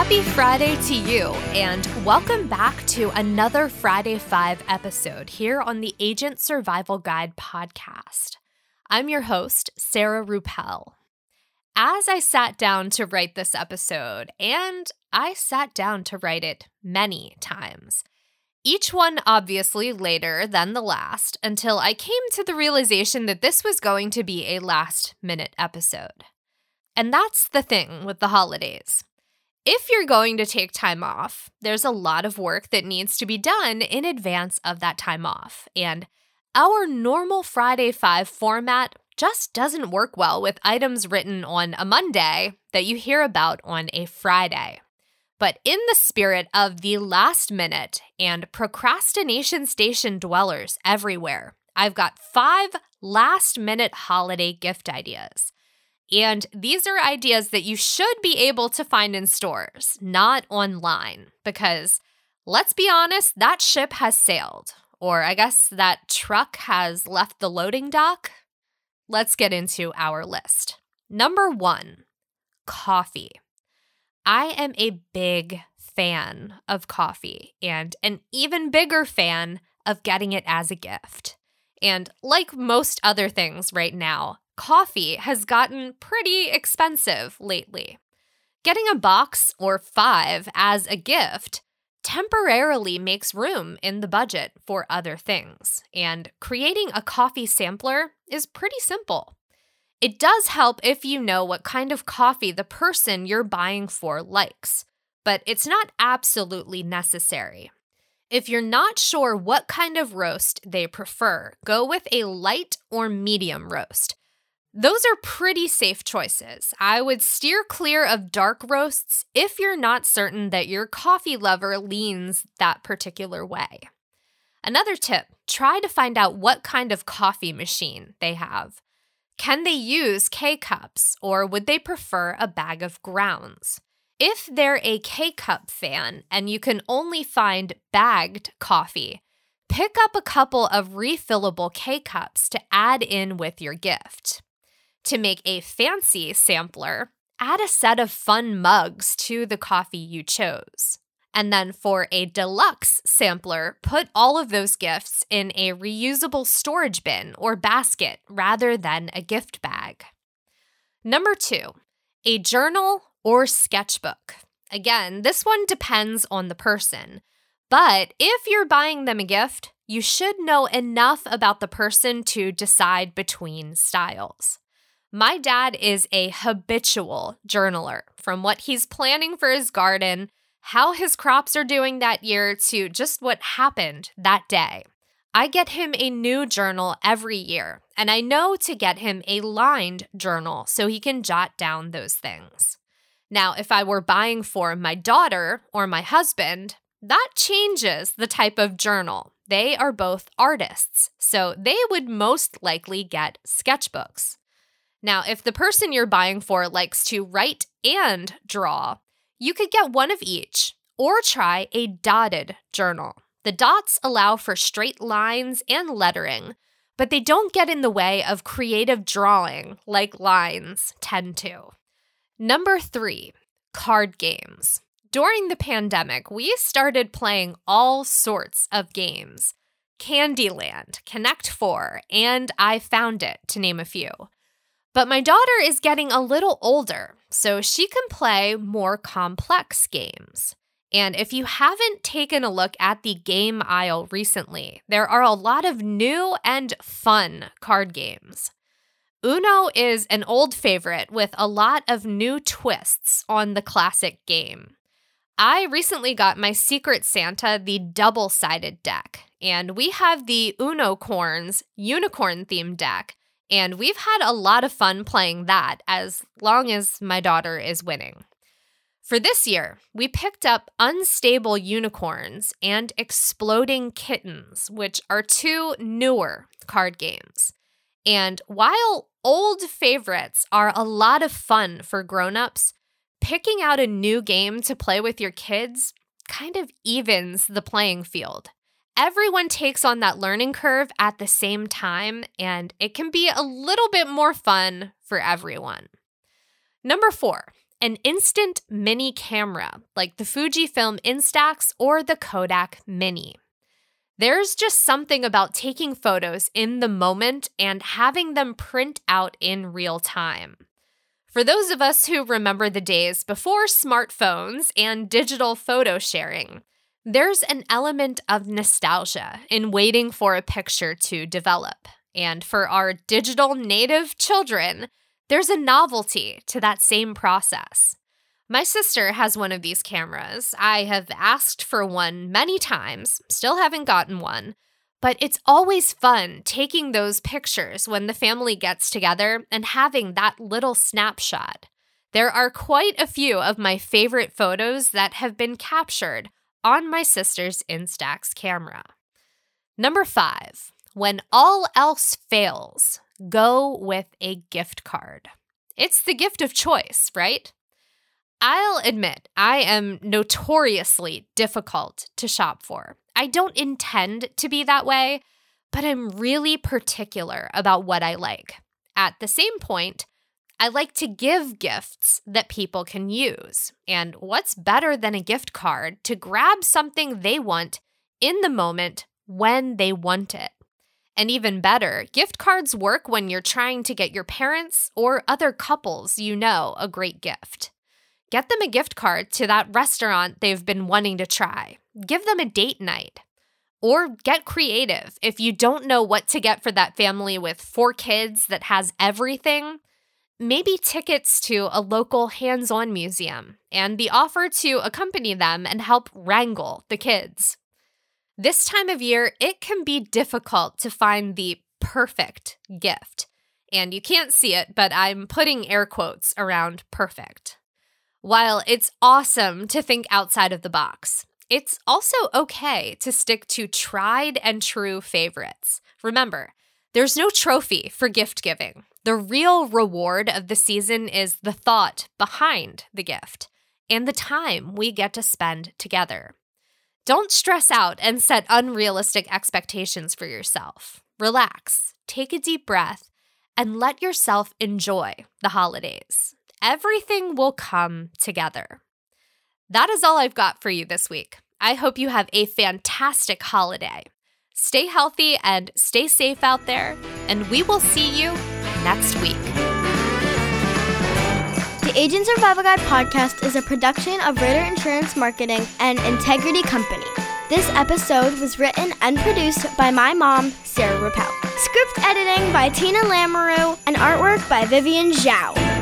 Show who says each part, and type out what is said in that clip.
Speaker 1: Happy Friday to you, and welcome back to another Friday 5 episode here on the Agent Survival Guide podcast. I'm your host, Sarah Ruppel. As I sat down to write this episode, and I sat down to write it many times, each one obviously later than the last, until I came to the realization that this was going to be a last minute episode. And that's the thing with the holidays. If you're going to take time off, there's a lot of work that needs to be done in advance of that time off. And our normal Friday 5 format just doesn't work well with items written on a Monday that you hear about on a Friday. But in the spirit of the last minute and procrastination station dwellers everywhere, I've got five last minute holiday gift ideas. And these are ideas that you should be able to find in stores, not online, because let's be honest, that ship has sailed. Or I guess that truck has left the loading dock. Let's get into our list. Number one, coffee. I am a big fan of coffee and an even bigger fan of getting it as a gift. And like most other things right now, coffee has gotten pretty expensive lately. Getting a box or five as a gift temporarily makes room in the budget for other things, and creating a coffee sampler is pretty simple. It does help if you know what kind of coffee the person you're buying for likes, but it's not absolutely necessary. If you're not sure what kind of roast they prefer, go with a light or medium roast. Those are pretty safe choices. I would steer clear of dark roasts if you're not certain that your coffee lover leans that particular way. Another tip try to find out what kind of coffee machine they have. Can they use K cups or would they prefer a bag of grounds? If they're a K cup fan and you can only find bagged coffee, pick up a couple of refillable K cups to add in with your gift. To make a fancy sampler, add a set of fun mugs to the coffee you chose. And then for a deluxe sampler, put all of those gifts in a reusable storage bin or basket rather than a gift bag. Number two, a journal or sketchbook. Again, this one depends on the person. But if you're buying them a gift, you should know enough about the person to decide between styles. My dad is a habitual journaler from what he's planning for his garden, how his crops are doing that year, to just what happened that day. I get him a new journal every year, and I know to get him a lined journal so he can jot down those things. Now, if I were buying for my daughter or my husband, that changes the type of journal. They are both artists, so they would most likely get sketchbooks. Now, if the person you're buying for likes to write and draw, you could get one of each or try a dotted journal. The dots allow for straight lines and lettering, but they don't get in the way of creative drawing like lines tend to. Number three, card games. During the pandemic, we started playing all sorts of games Candyland, Connect Four, and I Found It, to name a few. But my daughter is getting a little older, so she can play more complex games. And if you haven't taken a look at the game aisle recently, there are a lot of new and fun card games. Uno is an old favorite with a lot of new twists on the classic game. I recently got my Secret Santa the double sided deck, and we have the Uno Corns unicorn themed deck and we've had a lot of fun playing that as long as my daughter is winning. For this year, we picked up Unstable Unicorns and Exploding Kittens, which are two newer card games. And while old favorites are a lot of fun for grown-ups, picking out a new game to play with your kids kind of evens the playing field everyone takes on that learning curve at the same time, and it can be a little bit more fun for everyone. Number four, an instant mini camera like the Fujifilm Instax or the Kodak Mini. There's just something about taking photos in the moment and having them print out in real time. For those of us who remember the days before smartphones and digital photo sharing, there's an element of nostalgia in waiting for a picture to develop. And for our digital native children, there's a novelty to that same process. My sister has one of these cameras. I have asked for one many times, still haven't gotten one. But it's always fun taking those pictures when the family gets together and having that little snapshot. There are quite a few of my favorite photos that have been captured on my sister's Instax camera. Number five, when all else fails, go with a gift card. It's the gift of choice, right? I'll admit, I am notoriously difficult to shop for. I don't intend to be that way, but I'm really particular about what I like. At the same point, I like to give gifts that people can use. And what's better than a gift card to grab something they want in the moment when they want it? And even better, gift cards work when you're trying to get your parents or other couples you know a great gift. Get them a gift card to that restaurant they've been wanting to try. Give them a date night. Or get creative. If you don't know what to get for that family with four kids that has everything, maybe tickets to a local hands on museum and the offer to accompany them and help wrangle the kids. This time of year, it can be difficult to find the perfect gift. And you can't see it, but I'm putting air quotes around perfect. While it's awesome to think outside of the box, it's also okay to stick to tried and true favorites. Remember, there's no trophy for gift giving. The real reward of the season is the thought behind the gift and the time we get to spend together. Don't stress out and set unrealistic expectations for yourself. Relax, take a deep breath, and let yourself enjoy the holidays. Everything will come together. That is all I've got for you this week. I hope you have a fantastic holiday. Stay healthy and stay safe out there, and we will see you next week.
Speaker 2: The Agent Survival Guide podcast is a production of Ritter Insurance Marketing and Integrity Company. This episode was written and produced by my mom, Sarah Ruppel. Script editing by Tina Lamoureux and artwork by Vivian Zhao.